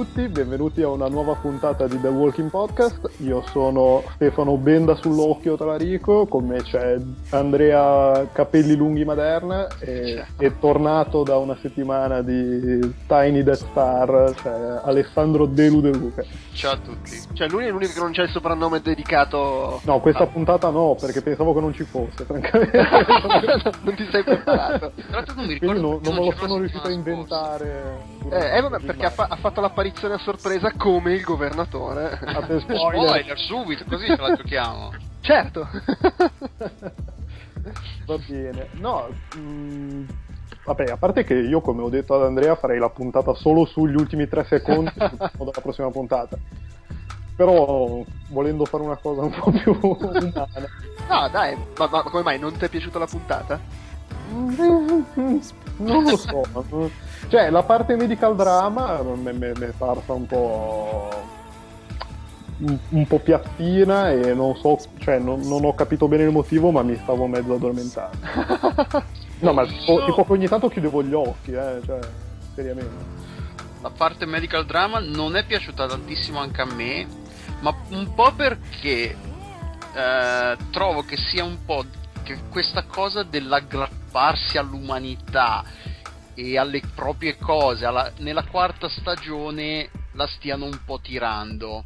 ciao a tutti, benvenuti a una nuova puntata di The Walking Podcast. Io sono Stefano Benda sull'occhio Talarico, con me c'è Andrea Capelli Lunghi Maderna e è tornato da una settimana di Tiny Death Star, cioè Alessandro Delu De Luca. Ciao a tutti. Cioè lui è l'unico che non c'è il soprannome dedicato... No, questa ah. puntata no, perché pensavo che non ci fosse, francamente. non ti sei preparato. Tra l'altro non mi ricordo non, non me lo sono riuscito a inventare. Eh, eh vabbè, perché ha, fa- ha, fatto l'apparizione a sorpresa come il governatore. spoiler. spoiler subito, così ce la giochiamo. Certo. Va bene. No, mh, mm, vabbè, a parte che io, come ho detto ad Andrea, farei la puntata solo sugli ultimi tre secondi della prossima puntata. Però, volendo fare una cosa un po' più umana. No, dai, ma, ma come mai non ti è piaciuta la puntata? Non lo so. cioè, la parte medical drama mi è parsa un po'. Un, un, po' piattina e non so, cioè non, non, ho capito bene il motivo, ma mi stavo mezzo addormentando. no, ma tipo, tipo che ogni tanto chiudevo gli occhi, eh, cioè, seriamente. La parte medical drama non è piaciuta tantissimo anche a me, ma un po' perché eh, trovo che sia un po' che questa cosa dell'aggrapparsi all'umanità e alle proprie cose alla, nella quarta stagione la stiano un po' tirando.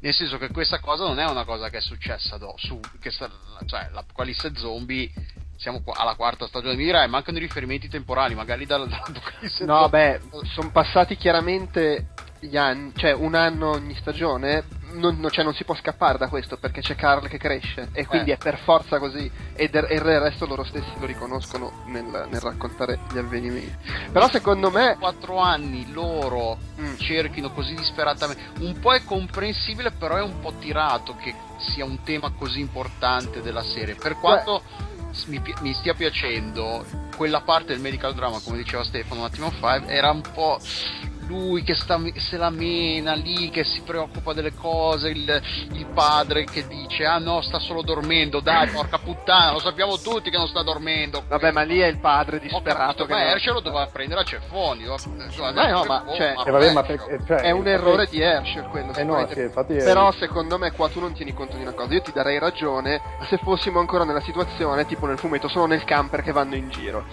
Nel senso che questa cosa non è una cosa che è successa do, su, che sta, cioè l'apocalisse zombie siamo qua alla quarta stagione. Mi dirai, mancano i riferimenti temporali, magari dall'apocalisse No, beh, sono passati chiaramente gli anni, cioè un anno ogni stagione non, non, cioè non, si può scappare da questo perché c'è Carl che cresce e quindi eh. è per forza così e, del, e il resto loro stessi lo riconoscono nel, nel, raccontare gli avvenimenti. Però secondo me... Quattro anni loro mm. cerchino così disperatamente, un po' è comprensibile però è un po' tirato che sia un tema così importante della serie, per quanto... Mi, mi, stia piacendo quella parte del medical drama, come diceva Stefano un attimo fa, era un po' lui che sta, se la mena lì, che si preoccupa delle cose, il, il, padre che dice ah no sta solo dormendo, dai porca puttana, lo sappiamo tutti che non sta dormendo. Vabbè ma lì è il padre disperato. Ma Herschel lo doveva prendere a ceffoni. Cioè, no, ma, cioè, eh, vabbè, ma perché, cioè, è un errore di Herschel quello. Eh no, sì, infatti Però secondo me qua tu non tieni conto di una cosa, io ti darei ragione se fossimo ancora nella situazione tipo nel fumetto sono nel camper che vanno in giro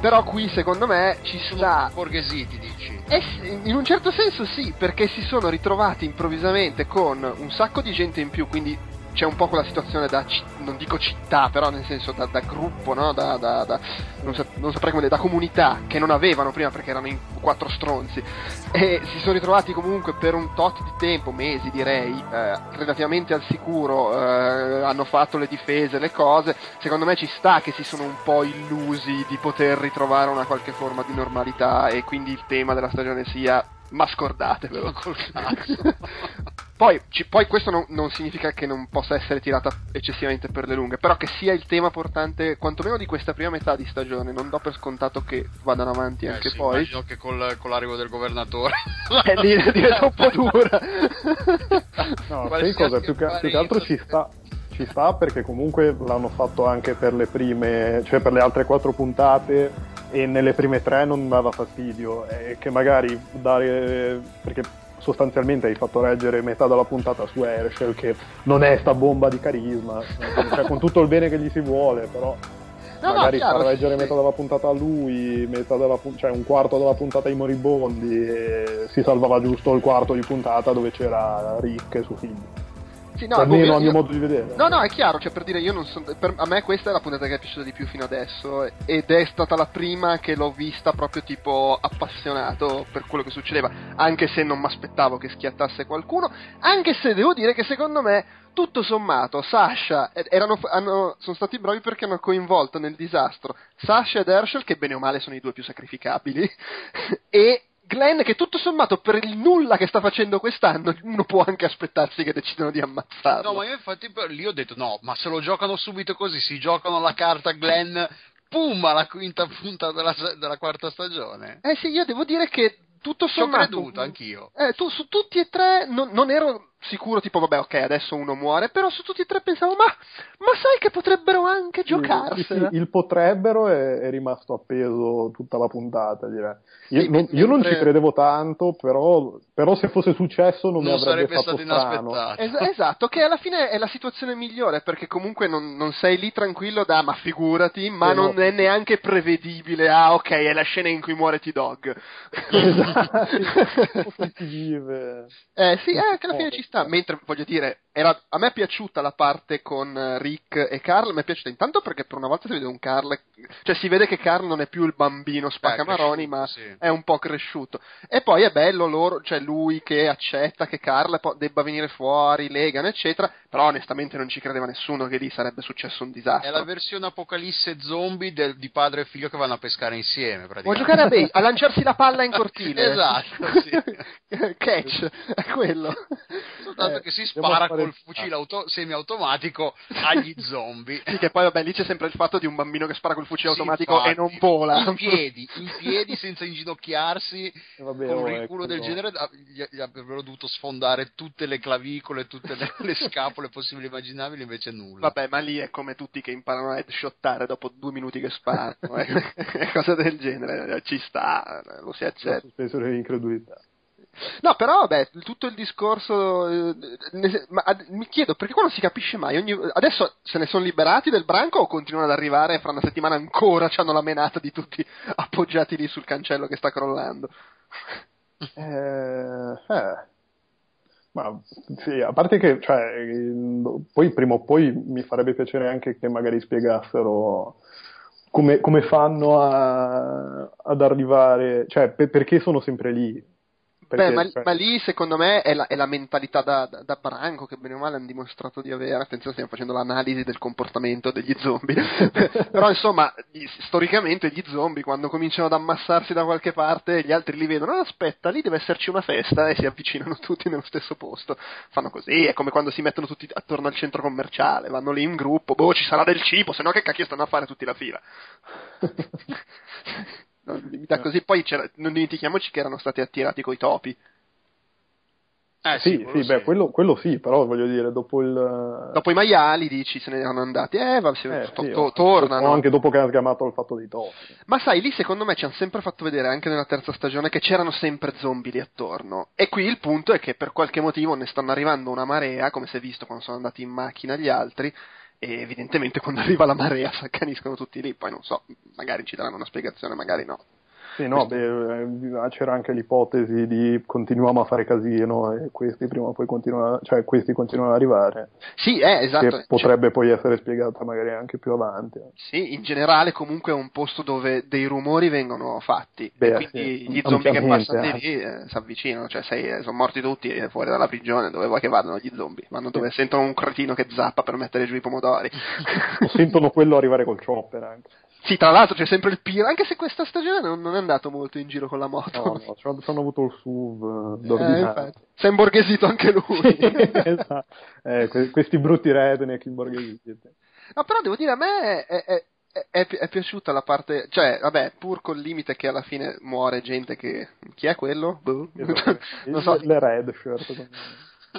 però qui secondo me ci sta. Borghesiti dici? Eh, in un certo senso sì, perché si sono ritrovati improvvisamente con un sacco di gente in più, quindi c'è un po' quella situazione da, non dico città, però nel senso da, da gruppo, no? da, da, da non, sa, non, saprei come dire, da comunità che non avevano prima perché erano in quattro stronzi e si sono ritrovati comunque per un tot di tempo, mesi direi, eh, relativamente al sicuro, eh, hanno fatto le difese, le cose, secondo me ci sta che si sono un po' illusi di poter ritrovare una qualche forma di normalità e quindi il tema della stagione sia ma scordatevelo col cazzo. poi, ci, poi, questo non, non, significa che non possa essere tirata eccessivamente per le lunghe, però che sia il tema portante quantomeno di questa prima metà di stagione, non do per scontato che vadano avanti eh, anche sì, poi. Immagino che col, con l'arrivo del governatore è lì diventa un po' dura. no, sai cosa? Più che, più che altro ci sta, ci sta perché comunque l'hanno fatto anche per le prime, cioè per le altre quattro puntate e nelle prime tre non dava fastidio e che magari dare perché sostanzialmente hai fatto reggere metà della puntata su Herschel che non è sta bomba di carisma cioè, con tutto il bene che gli si vuole però no, magari no, far reggere sì, metà della puntata a lui metà della, cioè un quarto della puntata ai moribondi e si salvava giusto il quarto di puntata dove c'era Rick e suo figlio sì, no, almeno a mio modo di vedere. No, no, è chiaro, cioè per dire io non sono. Per, a me questa è la puntata che è piaciuta di più fino adesso. Ed è stata la prima che l'ho vista proprio tipo appassionato per quello che succedeva. Anche se non mi aspettavo che schiattasse qualcuno. Anche se devo dire che secondo me, tutto sommato, Sasha erano, hanno, sono stati bravi perché hanno coinvolto nel disastro Sasha ed Herschel, che bene o male sono i due più sacrificabili, e Glenn che tutto sommato per il nulla che sta facendo quest'anno uno può anche aspettarsi che decidano di ammazzarlo. No, ma io infatti lì ho detto no, ma se lo giocano subito così, si giocano la carta Glenn, pum, alla quinta punta della, della quarta stagione. Eh sì, io devo dire che tutto sommato... Ci ho creduto anch'io. Eh, tu, su tutti e tre non, non ero sicuro, tipo, vabbè, ok, adesso uno muore, però su tutti e tre pensavo, ma, ma sai che potrebbero anche giocarsela? Sì, sì, il potrebbero è, è, rimasto appeso tutta la puntata, direi. Io, sì, non, io non, ci credevo tanto, però, però, se fosse successo non, non mi avrebbe fatto strano. Es- esatto, che alla fine è la situazione migliore, perché comunque non, non sei lì tranquillo da, ma figurati, ma non no. è neanche prevedibile, ah ok, è la scena in cui muore T-Dog. Esatto. Eh sì, eh, che alla fine ci sta, mentre voglio dire, era, a me è piaciuta la parte con eh, Rick e Carl, mi è piaciuta intanto perché per una volta si vede un Carl, cioè si vede che Carl non è più il bambino spaccamaroni, ma sì. è un po' cresciuto. E poi è bello loro, cioè lui che accetta che Carl debba venire fuori, legano, eccetera, però onestamente non ci credeva nessuno che lì sarebbe successo un disastro. È la versione apocalisse zombie del, di padre e figlio che vanno a pescare insieme, Vuoi giocare a, base, a lanciarsi la palla in cortile? esatto, sì. Catch, è quello. Soltanto eh, che si spara col fucile auto- semiautomatico agli zombie. Sì, che poi vabbè, lì c'è sempre il fatto di un bambino che spara col fucile si automatico infatti, e non vola. In piedi, in piedi senza inginocchiarsi, vabbè, con un riculo del genere, gli, gli, avrebbero dovuto sfondare tutte le clavicole, tutte le, le scapole possibili e immaginabili, invece nulla. Vabbè, ma lì è come tutti che imparano a headshottare dopo due minuti che sparano, eh. cose del genere, ci sta, lo si accetta. Penso l'incredulità. No, però vabbè, tutto il discorso. Eh, ne, ma, ad, mi chiedo perché qua non si capisce mai. Ogni, adesso se ne sono liberati del branco o continuano ad arrivare e fra una settimana ancora hanno la menata di tutti appoggiati lì sul cancello che sta crollando? Eh, eh. Ma sì, a parte che, cioè, poi prima o poi mi farebbe piacere anche che magari spiegassero come, come fanno a, ad arrivare, cioè, per, perché sono sempre lì Beh, ma, ma, lì secondo me è la, è la mentalità da, da, da, branco che bene o male hanno dimostrato di avere. Attenzione, stiamo facendo l'analisi del comportamento degli zombie. Però insomma, storicamente gli zombie quando cominciano ad ammassarsi da qualche parte, gli altri li vedono, oh, aspetta, lì deve esserci una festa e si avvicinano tutti nello stesso posto. Fanno così, è come quando si mettono tutti attorno al centro commerciale, vanno lì in gruppo, boh, ci sarà del cibo, se no che cacchio stanno a fare tutti la fila. da così poi non dimentichiamoci che erano stati attirati coi topi. Eh, sì, sì, sì, beh, quello, quello, sì, però voglio dire, dopo il... Dopo i maiali, dici, se ne erano andati, eh, va, se, eh, to, sì, to, tornano. anche dopo che hanno chiamato il fatto dei topi. Ma sai, lì secondo me ci hanno sempre fatto vedere, anche nella terza stagione, che c'erano sempre zombie lì attorno. E qui il punto è che per qualche motivo ne stanno arrivando una marea, come si è visto quando sono andati in macchina gli altri, e evidentemente quando arriva la marea si accaniscono tutti lì, poi non so, magari ci daranno una spiegazione, magari no. Sì, no, beh, eh, c'era anche l'ipotesi di continuiamo a fare casino e questi prima o poi continuano, cioè questi continuano ad arrivare. Sì, eh, esatto. Che potrebbe cioè, poi essere spiegata magari anche più avanti. Sì, in generale comunque è un posto dove dei rumori vengono fatti Beh, e quindi sì, gli zombie che passano di lì eh, si avvicinano, cioè sei, sono morti tutti fuori dalla prigione, dove vuoi che vadano gli zombie? Vanno dove sì. sentono un cretino che zappa per mettere giù i pomodori. o sentono quello arrivare col chopper anche. Sì, tra l'altro c'è sempre il Piro, anche se questa stagione non, non, è andato molto in giro con la moto. No, no, ci hanno avuto il SUV d'ordinario. Eh, si è imborghesito anche lui. sì, esatto. eh, que- questi brutti redneck imborghesiti. No, però devo dire, a me è, è, è, è, piaciuta la parte, cioè, vabbè, pur col limite che alla fine muore gente che... Chi è quello? Boh. Esatto. non so. Le red shirt.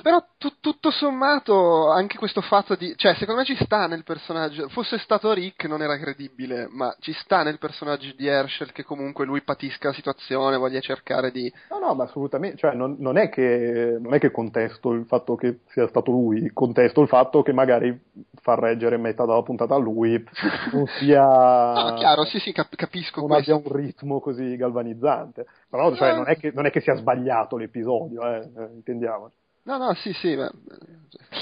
Però tu, tutto sommato anche questo fatto di... Cioè, secondo me ci sta nel personaggio... Fosse stato Rick non era credibile, ma ci sta nel personaggio di Herschel che comunque lui patisca la situazione, voglia cercare di... No, no, ma assolutamente... Cioè, non, non, è che, non è che contesto il fatto che sia stato lui, contesto il fatto che magari far reggere metà della puntata a lui non sia... no, chiaro, sì, sì, cap- capisco non questo. abbia un ritmo così galvanizzante. Però, cioè, non, è che, non è che sia sbagliato l'episodio, eh, eh intendiamoci. No, no, sì, sì. Ma...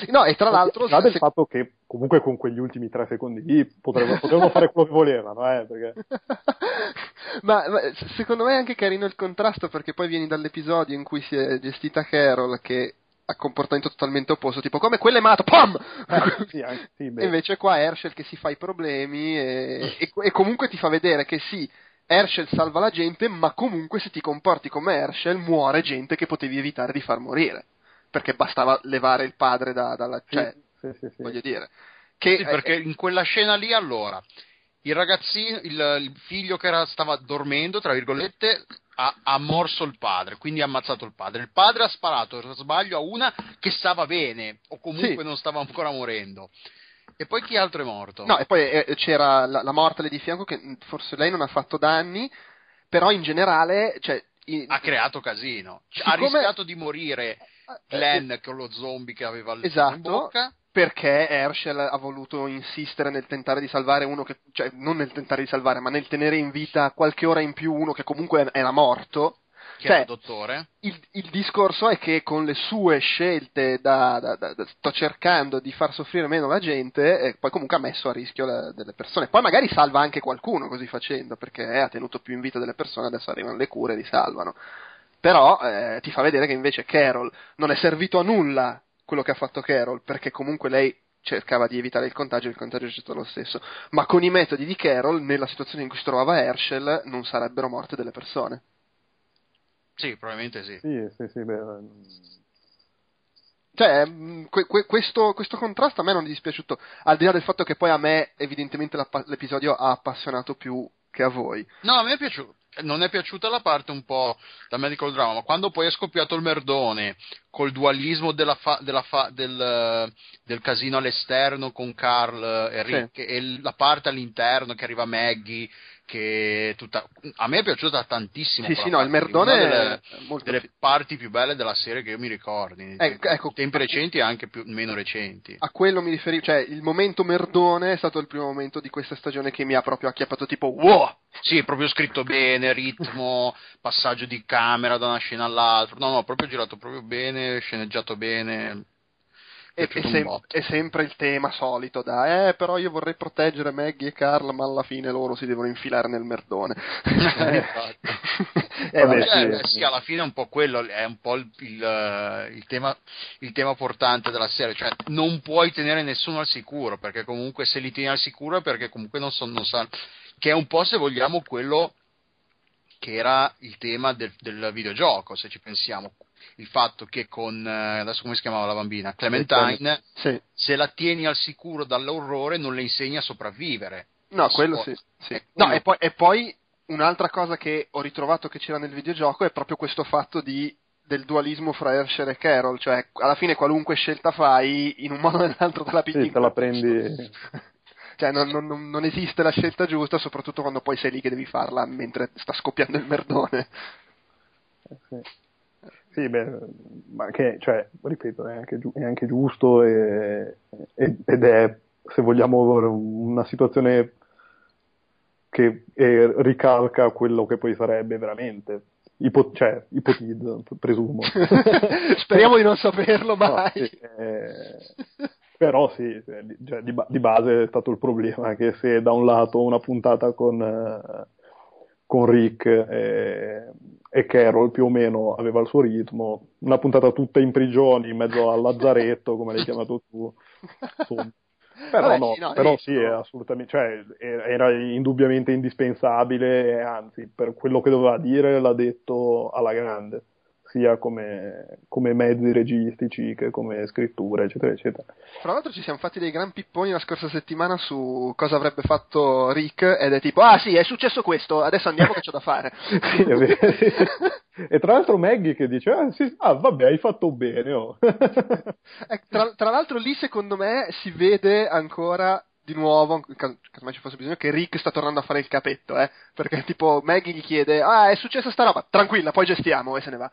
No, e tra l'altro. Già del se... fatto che comunque con quegli ultimi tre secondi lì potrebbero, potrebbero fare quello che volevano, eh, perché... ma, ma, secondo me è anche carino il contrasto perché poi vieni dall'episodio in cui si è gestita Carol che ha comportamento totalmente opposto, tipo come quell'emato, PAM! Eh, sì, anche, sì, invece qua Herschel che si fa i problemi e, e, e comunque ti fa vedere che sì, Herschel salva la gente, ma comunque se ti comporti come Herschel muore gente che potevi evitare di far morire perché bastava levare il padre da, dalla... Cioè, sì, sì, sì, voglio dire. Che, sì, perché eh, in quella scena lì allora il ragazzino, il, il figlio che era, stava dormendo, tra virgolette, ha, ha, morso il padre, quindi ha ammazzato il padre. Il padre ha sparato, per sbaglio, a una che stava bene, o comunque sì. non stava ancora morendo. E poi chi altro è morto? No, e poi eh, c'era la, la mortale di fianco che forse lei non ha fatto danni, però in generale... Cioè, in... Ha creato casino. Siccome... Ha rischiato di morire eh, Glenn eh, con lo zombie che aveva il esatto. in bocca perché Herschel ha voluto insistere nel tentare di salvare uno che, cioè non nel tentare di salvare, ma nel tenere in vita qualche ora in più uno che comunque era morto. Che cioè, dottore. Il, il, discorso è che con le sue scelte da, da, da, sto cercando di far soffrire meno la gente, e poi comunque ha messo a rischio la, delle persone. Poi magari salva anche qualcuno così facendo, perché ha tenuto più in vita delle persone, adesso arrivano le cure e li salvano. Però eh, ti fa vedere che invece Carol non è servito a nulla quello che ha fatto Carol, perché comunque lei cercava di evitare il contagio e il contagio c'è stato lo stesso. Ma con i metodi di Carol, nella situazione in cui si trovava Herschel, non sarebbero morte delle persone. Sì, probabilmente sì. Sì, sì, sì, beh. Cioè, mm, que- que- questo, questo, contrasto a me non è dispiaciuto, al di là del fatto che poi a me, evidentemente, l'episodio ha appassionato più che a voi. No, a me è piaciuto non è piaciuta la parte un po' da medical drama, ma quando poi è scoppiato il merdone col dualismo della fa, della fa, del, del, casino all'esterno con Carl e Rick sì. e la parte all'interno che arriva Maggie che tutta, a me è piaciuta tantissimo. Sì, sì, no, il Merdone delle, delle parti più belle della serie che io mi ricordi. Ecco, ecco, tempi recenti e anche più, meno recenti. A quello mi riferivo, cioè il momento Merdone è stato il primo momento di questa stagione che mi ha proprio acchiappato tipo wow! Sì, proprio scritto bene, ritmo, passaggio di camera da una scena all'altra. No, no, proprio girato proprio bene, sceneggiato bene è, è, sem- è, sempre il tema solito da eh però io vorrei proteggere Maggie e Carl ma alla fine loro si devono infilare nel merdone. Eh, eh, vabbè, sì, sì, alla fine è un po' quello è un po' il, il, il, tema, il tema portante della serie cioè non puoi tenere nessuno al sicuro perché comunque se li tieni al sicuro è perché comunque non, sono non sanno che è un po' se vogliamo quello che era il tema del, del videogioco se ci pensiamo il fatto che con, eh, adesso come si chiamava la bambina, Clementine, sì. se la tieni al sicuro dall'orrore non le insegni a sopravvivere. No, quello sì. sì. Eh, no, e, poi, e poi un'altra cosa che ho ritrovato che c'era nel videogioco è proprio questo fatto di del dualismo fra Herschel e Carol, cioè alla fine qualunque scelta fai, in un modo o nell'altro te la pigli. Sì, te la prendi. cioè non, non, non, esiste la scelta giusta, soprattutto quando poi sei lì che devi farla mentre sta scoppiando il merdone. Eh, sì. Sì, beh, ma che, cioè, ripeto, è anche, è anche giusto e, ed è, se vogliamo, una situazione che è, ricalca quello che poi sarebbe veramente. Ipo, cioè, ipotizzo, presumo. Speriamo di non saperlo mai. No, sì, eh, però sì, cioè, di, di, base è stato il problema che se da un lato una puntata con... Uh, con Rick e, e, Carol più o meno aveva il suo ritmo, una puntata tutta in prigione, in mezzo al lazzaretto, come l'hai chiamato tu. Insomma. Però, Vabbè, no, sì, no, però sì, è assolutamente, cioè, era indubbiamente indispensabile e anzi, per quello che doveva dire l'ha detto alla grande sia come, come, mezzi registici che come scrittura, eccetera, eccetera. Tra l'altro ci siamo fatti dei gran pipponi la scorsa settimana su cosa avrebbe fatto Rick ed è tipo, ah sì, è successo questo, adesso andiamo che c'ho da fare. sì, è vero. e tra l'altro Maggie che dice, ah, sì, ah vabbè, hai fatto bene. Oh. Eh, tra, tra l'altro lì secondo me si vede ancora di nuovo, casomai ci fosse bisogno, che Rick sta tornando a fare il capetto, eh? Perché tipo Maggie gli chiede, ah è successa sta roba, tranquilla, poi gestiamo e se ne va.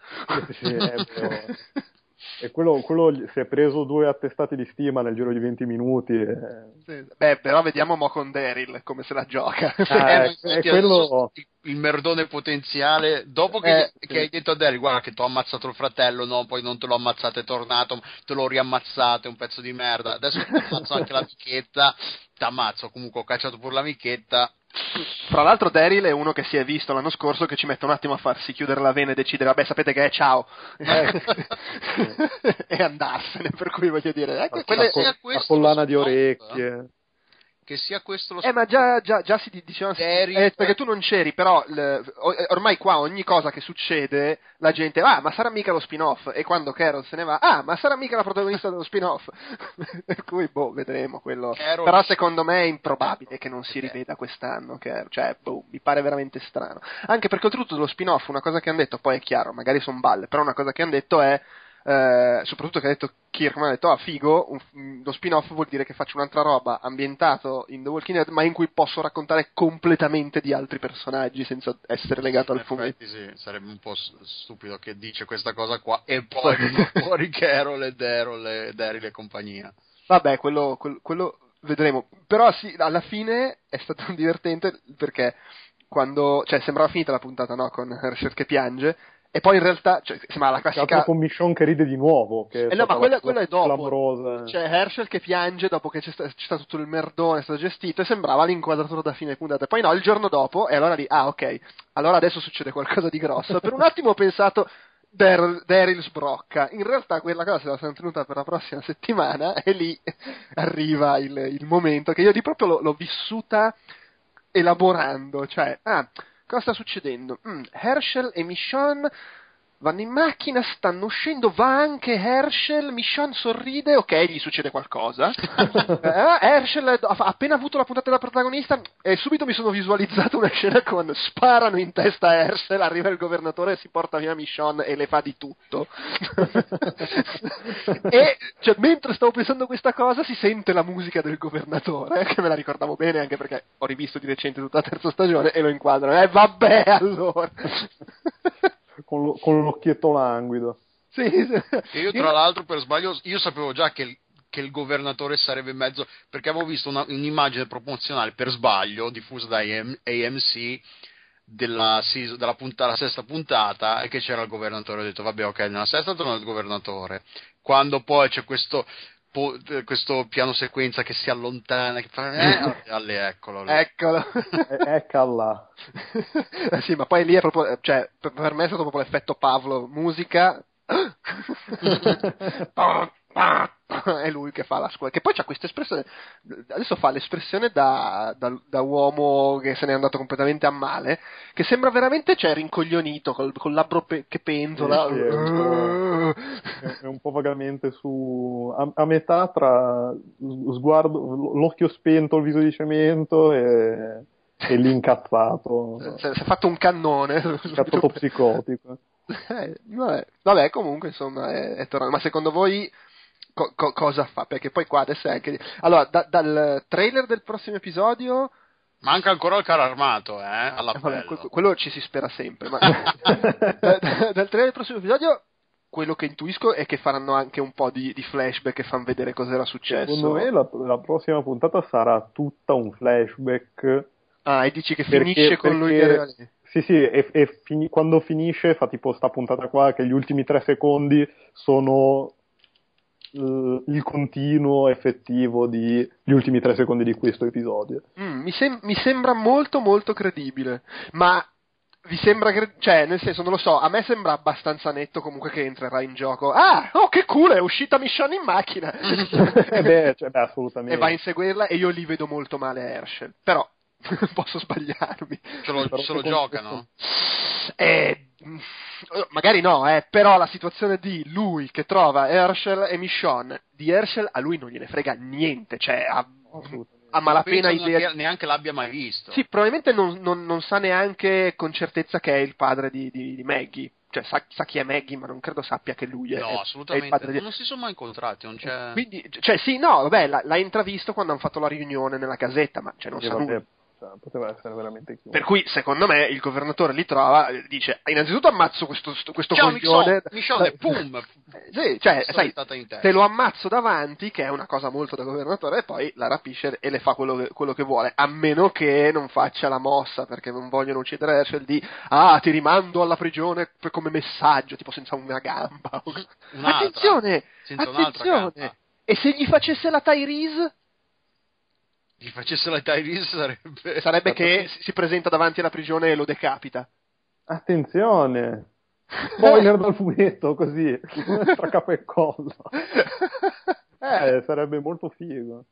Sì, è e quello, quello, si è preso due attestati di stima nel giro di 20 minuti. E... Sì, beh, però vediamo mo con Daryl come se la gioca. Ah, eh, è, quello... Il merdone potenziale, dopo che, eh, che sì. hai detto a Daryl, guarda che ti ho ammazzato il fratello, no, poi non te l'ho ammazzato, è tornato, te l'ho riammazzato, è un pezzo di merda. Adesso ti ammazzo anche l'amichetta, ti ammazzo, comunque ho cacciato pure l'amichetta, fra l'altro Daryl è uno che si è visto l'anno scorso che ci mette un attimo a farsi chiudere la vena e decidere, vabbè sapete che è ciao, eh. e andarsene, per cui voglio dire, ecco, quelle, la, la collana di orecchie. Che sia questo lo Eh, ma già, già, già si diceva Eri- eh, perché tu non c'eri, però l- eh, ormai qua ogni cosa che succede, la gente, ah, ma sarà mica lo spin-off, e quando Carol se ne va, ah, ma sarà mica la protagonista dello spin-off. per cui, boh, vedremo quello. Carol- Però secondo me è improbabile che non si riveda quest'anno, Carol. cioè, boh, mi pare veramente strano. Anche perché oltretutto dello spin-off, una cosa che hanno detto, poi è chiaro, magari sono balle, però una cosa che hanno detto è eh, soprattutto che ha detto Kirkman ha detto ah figo un- mm, lo spin-off vuol dire che faccio un'altra roba ambientato in The Walking Dead ma in cui posso raccontare completamente di altri personaggi senza essere legato al In fumetto effetti sì, sarebbe un po' stupido che dice questa cosa qua e poi fuori Carol e Daryl e Daryl e compagnia. vabbè quello, quel- quello vedremo però sì alla fine è stato divertente perché quando cioè sembrava finita la puntata no con Herschel che piange e poi in realtà cioè, sembrava la classica con Michonne che ride di nuovo. Che Eh no, ma quella, la- quella è dopo. clamorosa. C'è Herschel che piange dopo che c'è, sta- c'è stato tutto il merdone, è stato gestito e sembrava l'inquadratura da fine puntata. Poi no, il giorno dopo, e allora lì, ah ok, allora adesso succede qualcosa di grosso. Per un attimo ho pensato, Daryl, Daryl sbrocca. In realtà quella cosa se la sono tenuta per la prossima settimana e lì arriva il, il momento che io di proprio l'ho, l'ho vissuta elaborando. Cioè, ah, cosa sta succedendo? Mm, Herschel e Michonne vanno in macchina, stanno uscendo, va anche Herschel, Michonne sorride, ok, gli succede qualcosa. Eh, Herschel ha appena avuto la puntata della protagonista e subito mi sono visualizzato una scena con sparano in testa a Herschel, arriva il governatore, si porta via Michonne e le fa di tutto. e cioè, mentre stavo pensando questa cosa si sente la musica del governatore, che me la ricordavo bene anche perché ho rivisto di recente tutta la terza stagione e lo inquadrano. Eh vabbè allora. Con, lo- con l'occhietto languido. Sì, sì. E io tra l'altro per sbaglio, io sapevo già che il, che il governatore sarebbe in mezzo, perché avevo visto una- un'immagine promozionale per sbaglio diffusa da AM- AMC della, della punta- la sesta puntata e che c'era il governatore. Ho detto vabbè ok, nella sesta torna il governatore. Quando poi c'è questo, po- eh, questo piano sequenza che si allontana, che fa... Eh, alle, eccolo. lì. Eccolo. E- Eccola. Eh sì, ma poi lì è proprio, cioè, per, per me è stato proprio l'effetto Pavlo, musica. è lui che fa la scuola. Che poi c'ha questa espressione. Adesso fa l'espressione da, da- da uomo che se n'è andato completamente a male. Che sembra veramente cioè, rincoglionito col, col labbro pe- che penzola. Sì, sì, è un È- un po' vagamente su. A, a metà tra sguardo, l'occhio spento, il viso di cemento e, e l'incazzato. Si è si è fatto un cannone. Incazzato psicotico. Eh, vabbè. Vabbè, comunque, insomma, è, è tornato. Ma secondo voi co- co- cosa fa? Perché poi qua adesso è anche... Allora, da- dal trailer del prossimo episodio... Manca ancora il carro armato, eh, eh, vabbè, all'appello. que- quello ci si spera sempre, ma... da- da- dal trailer del prossimo episodio... Quello che intuisco è che faranno anche un po' di, di flashback e fanno vedere cosa era successo. Secondo me la, la prossima puntata sarà tutta un flashback. Ah, e dici che Perché- finisce con lui perché- che... Sì, sì, e, e fini- quando finisce fa tipo sta puntata qua che gli ultimi tre secondi sono il continuo effettivo di gli ultimi tre secondi di questo episodio. Mm, mi, sem- mi sembra molto molto credibile, ma vi sembra cre- cioè nel senso non lo so, a me sembra abbastanza netto comunque che entrerà in gioco. Ah, oh che cool, è uscita Michonne in macchina. Eh beh, cioè, beh, assolutamente. e va a inseguirla e io li vedo molto male a Herschel, però posso sbagliarmi. Se lo, se lo giocano. Eh, mm, magari no, eh, però la situazione di lui che trova Herschel e Michonne, di Herschel a lui non gliene frega niente, cioè ha, Assolutamente. ha malapena idea neanche, neanche l'abbia mai visto. Sì, probabilmente non, non- non sa neanche con certezza che è il padre di, di- di Maggie. Cioè, sa, sa chi è Maggie, ma non credo sappia che lui è, No, è il assolutamente. padre di... Non si sono mai incontrati, non c'è... Quindi, cioè, sì, no, vabbè, l'ha, l'ha intravisto quando hanno fatto la riunione nella casetta, ma cioè, non Sì, sa vabbè, nulla. Cioè, poteva essere veramente chiuso. Per cui, secondo me, il governatore li trova dice, innanzitutto ammazzo questo, sto- questo Ciao coglione... Michonne, Michonne, pum! Eh, Sì, cioè, sai, te lo ammazzo davanti, che è una cosa molto da governatore, e poi la rapisce e le fa quello che, quello che vuole, a meno che non faccia la mossa, perché non vogliono uccidere Herschel di, ah, ti rimando alla prigione come messaggio, tipo senza una gamba. Un'altra. attenzione, Senza un'altra attenzione, gamba. e se gli facesse la Tyrese? Gli facesse la Tyrese sarebbe... Sarebbe che si- si presenta davanti alla prigione e lo decapita. Attenzione! Spoiler dal fumetto, così, tra capo e collo. Eh, sarebbe molto figo.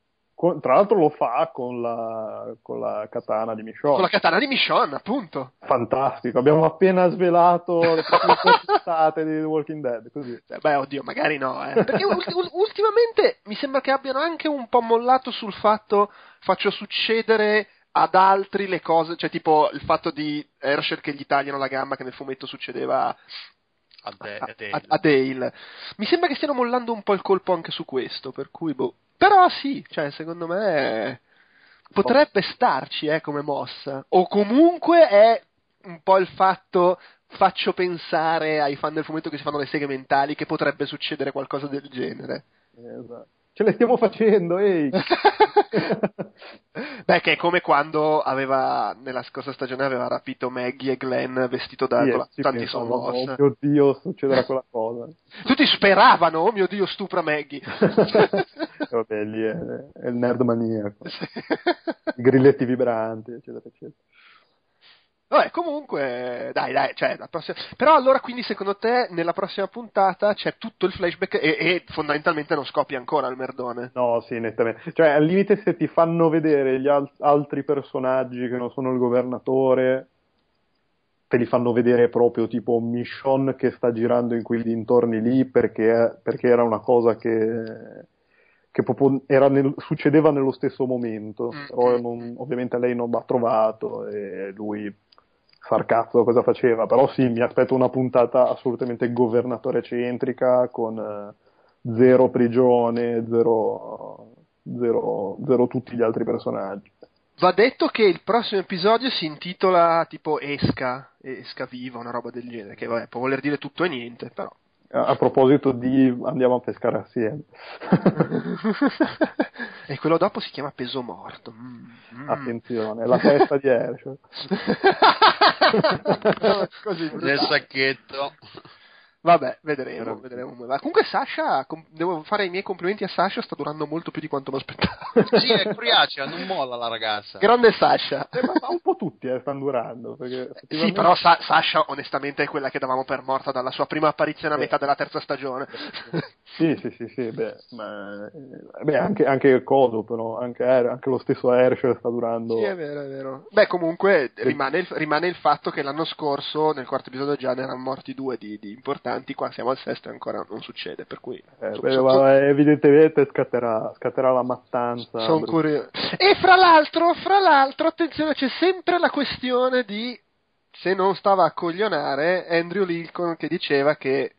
Tra l'altro lo fa con la, con la katana di Michonne. Con la katana di Michonne, appunto. Fantastico, abbiamo appena svelato le puntate di The Walking Dead, così. Eh, beh, oddio, magari no, eh. Perché ulti- ultimamente mi sembra che abbiano anche un po' mollato sul fatto faccio succedere ad altri le cose, cioè tipo il fatto di Herschel che gli tagliano la gamba che nel fumetto succedeva a, De- a, Dale. a, Dale. Mi sembra che stiano mollando un po' il colpo anche su questo, per cui boh. Però sì, cioè secondo me potrebbe starci eh, come mossa. O comunque è un po' il fatto faccio pensare ai fan del fumetto che si fanno le seghe mentali che potrebbe succedere qualcosa del genere. Esatto. Ce le stiamo facendo, ehi! Beh, che è come quando aveva, nella scorsa stagione aveva rapito Maggie e Glenn vestito da sì, sì, tanti somos. Oh mio Dio, succederà quella cosa. Tutti speravano, oh mio Dio, stupra Maggie. Vabbè, lì è, è il nerd maniaco. I grilletti vibranti, eccetera, eccetera. Vabbè, comunque, dai, dai, cioè, prossima... però allora quindi secondo te nella prossima puntata c'è tutto il flashback e, e, fondamentalmente non scoppia ancora il merdone? No, sì, nettamente. Cioè, al limite se ti fanno vedere gli al- altri personaggi che non sono il governatore, te li fanno vedere proprio tipo Michonne che sta girando in quei dintorni lì perché, perché era una cosa che che proprio nel, succedeva nello stesso momento, mm. però non, ovviamente lei non l'ha trovato e lui far cazzo cosa faceva, però sì, mi aspetto una puntata assolutamente governatore centrica con eh, zero prigione, zero, zero, zero tutti gli altri personaggi. Va detto che il prossimo episodio si intitola tipo Esca, Esca Viva, una roba del genere, che vabbè, può voler dire tutto e niente, però a proposito di andiamo a pescare assieme. e quello dopo si chiama peso morto. Mm, mm. Attenzione, la testa di Herschel. Così, nel sacchetto. Vabbè, vedremo, vedremo. Ma comunque Sasha, com- devo fare i miei complimenti a Sasha, sta durando molto più di quanto mi aspettavo. sì, è coriacea, non molla la ragazza. Grande Sasha. Eh, ma, un po' tutti eh, stanno durando. Effettivamente... Sì, però Sa- Sasha onestamente è quella che davamo per morta dalla sua prima apparizione a metà della terza stagione. sì, sì, sì, sì, beh, ma, eh, beh anche, anche Codo però, anche, anche, lo stesso Herschel sta durando. Sì, è vero, è vero. Beh, comunque rimane il, rimane il fatto che l'anno scorso, nel quarto episodio già ne erano morti due di, di importanti importanti, qua siamo al sesto e ancora non succede, per cui... Eh, so, so, evidentemente scatterà, scatterà, la mattanza. Sono curioso. E fra l'altro, fra l'altro, attenzione, c'è sempre la questione di, se non stava a coglionare, Andrew Lincoln che diceva che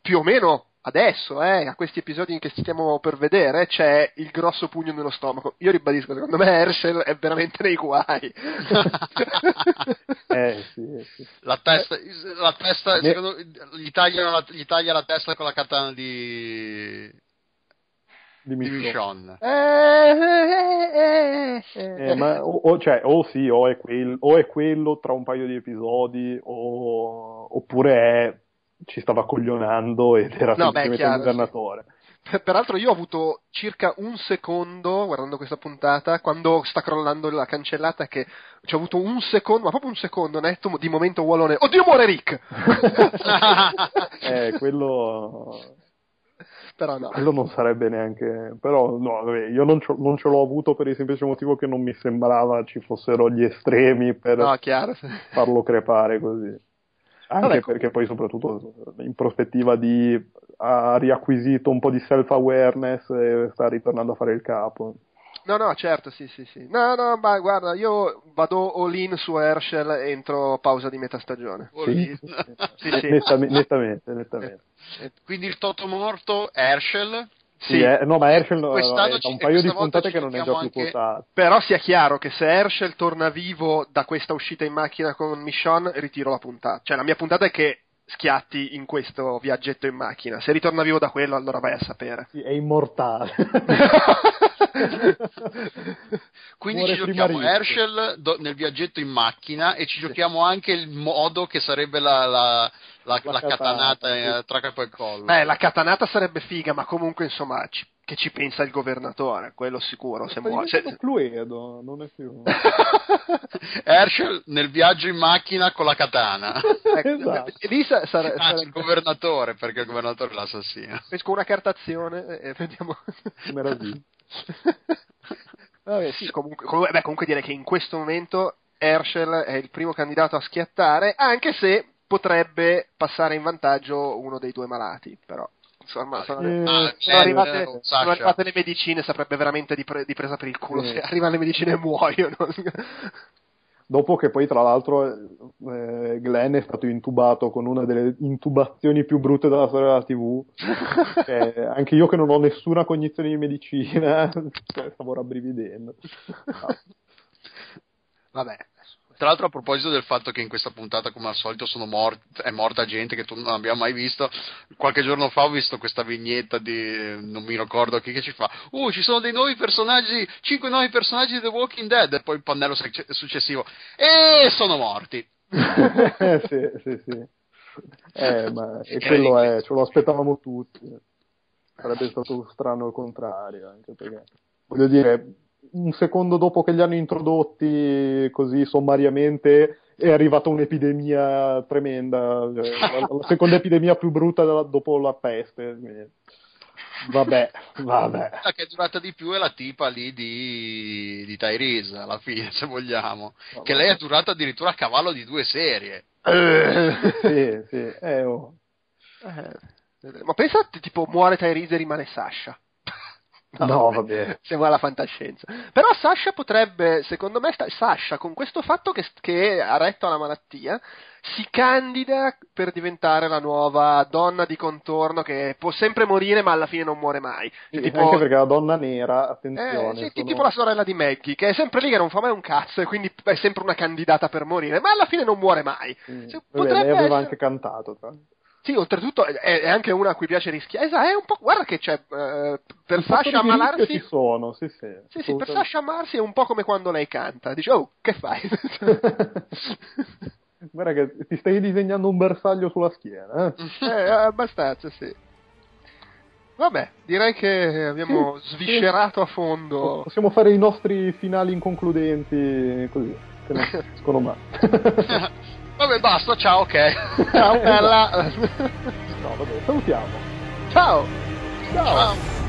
più o meno adesso, eh, a questi episodi che stiamo per vedere, c'è il grosso pugno nello stomaco. Io ribadisco, secondo me Herschel è veramente nei guai. eh, sì, sì. La testa, la testa ne... secondo, gli, tagliano la, gli taglia la testa con la katana di di Michonne. Eh, eh, eh, eh, ma o, o, cioè, o sì, o è, quel, o è quello tra un paio di episodi, o, oppure è ci stava coglionando ed era no, semplicemente un governatore. Peraltro io ho avuto circa un secondo, guardando questa puntata, quando sta crollando la cancellata, che ci ho avuto un secondo, ma proprio un secondo netto di momento Wallone. Oddio muore Rick! eh, quello... Però no. Quello non sarebbe neanche... Però no, vabbè, io non, non, ce l'ho avuto per il semplice motivo che non mi sembrava ci fossero gli estremi per no, farlo crepare così. Anche Vabbè, perché poi soprattutto in prospettiva di ha riacquisito un po' di self-awareness e sta ritornando a fare il capo. No, no, certo, sì, sì, sì. No, no, ma guarda, io vado all in su Herschel entro pausa di metà stagione. Sì, sì, sì. Nettamente, nettamente, nettamente. Quindi il toto morto, Herschel, sì, sì eh, no, ma Herschel è da un paio di puntate che non è già più quotato. Però sia chiaro che se Herschel torna vivo da questa uscita in macchina con Michonne, ritiro la puntata. Cioè, la mia puntata è che schiatti in questo viaggetto in macchina. Se ritorna vivo da quello, allora vai a sapere. Sì, è immortale. Quindi Muore ci giochiamo Herschel do, nel viaggetto in macchina e ci sì. giochiamo anche il modo che sarebbe la, la, la, la, la catanata eh, tra capo e collo. Beh, la catanata sarebbe figa, ma comunque insomma ci, che ci pensa il governatore, quello sicuro. Se muore, se... Cluedo, non è più. Herschel nel viaggio in macchina con la katana. esatto. Lì sa- sare- ah, sarebbe... il governatore, perché il governatore è l'assassino. Pesco una cartazione e vediamo. Meraviglia. Vabbè, sì, comunque, comunque, beh, comunque direi che in questo momento Herschel è il primo candidato a schiattare, anche se potrebbe passare in vantaggio uno dei due malati, però insomma sono, Eh, sono ah, arrivate, eh, sono arrivate le medicine, saprebbe veramente di, pre- di presa per il culo, se arrivano le medicine muoiono. Dopo che poi, tra l'altro, eh, Glenn è stato intubato con una delle intubazioni più brutte della storia della TV. Anche io che non ho nessuna cognizione di medicina, stavo rabbrividendo. Ah, Vabbè, Tra l'altro, a proposito del fatto che in questa puntata, come al solito, sono mort- è morta gente che tu non abbiamo mai visto, qualche giorno fa ho visto questa vignetta di non mi ricordo chi che ci fa. Uh, ci sono dei nuovi personaggi, cinque nuovi personaggi di The Walking Dead, e poi il pannello suc- successivo. E sono morti. sì, sì, sì. Eh, ma e quello è, ce lo aspettavamo tutti. Sarebbe stato strano il contrario, anche perché, voglio dire, un secondo dopo che li hanno introdotti così sommariamente è arrivata un'epidemia tremenda, cioè, la, la seconda epidemia più brutta della- dopo la peste. Vabbè, vabbè. La che è durata di più è la tipa lì di, di Tyrese, alla fine, se vogliamo. Che lei è durata addirittura a cavallo di due serie. Sì, sì, eh, oh. Eh, ma pensa, tipo, muore Tyrese e rimane Sasha. No, vabbè. Sembra la fantascienza. Però Sasha potrebbe, secondo me, sta- Sasha con questo fatto che, che ha retto alla malattia, si candida per diventare la nuova donna di contorno che può sempre morire ma alla fine non muore mai. Cioè, tipo, Anche perché la donna nera, eh, attenzione, sì, sono- tipo la sorella di Maggie, che è sempre lì che non fa mai un cazzo e quindi è sempre una candidata per morire, ma alla fine non muore mai. Sì. Cioè, Vabbè, lei aveva essere- anche cantato, tra. Sì, oltretutto è, è anche una a cui piace rischiare. Esatto, è un po'. Guarda che c'è. eh, per Un Sasha ammalarsi. ci sono, sì, sì. Sì, sì, per. Sasha ammarsi è un po' come quando lei canta. Dice, oh, che fai? Guarda che ti stai disegnando un bersaglio sulla schiena, eh? eh, abbastanza, sì. Vabbè, direi che abbiamo Sì, sviscerato a fondo. Possiamo fare i nostri finali inconcludenti così, che non escono mai. Vabbè, basta, ciao, ok. Ciao, bella. no, vabbè, salutiamo. Ciao. Ciao. Ciao.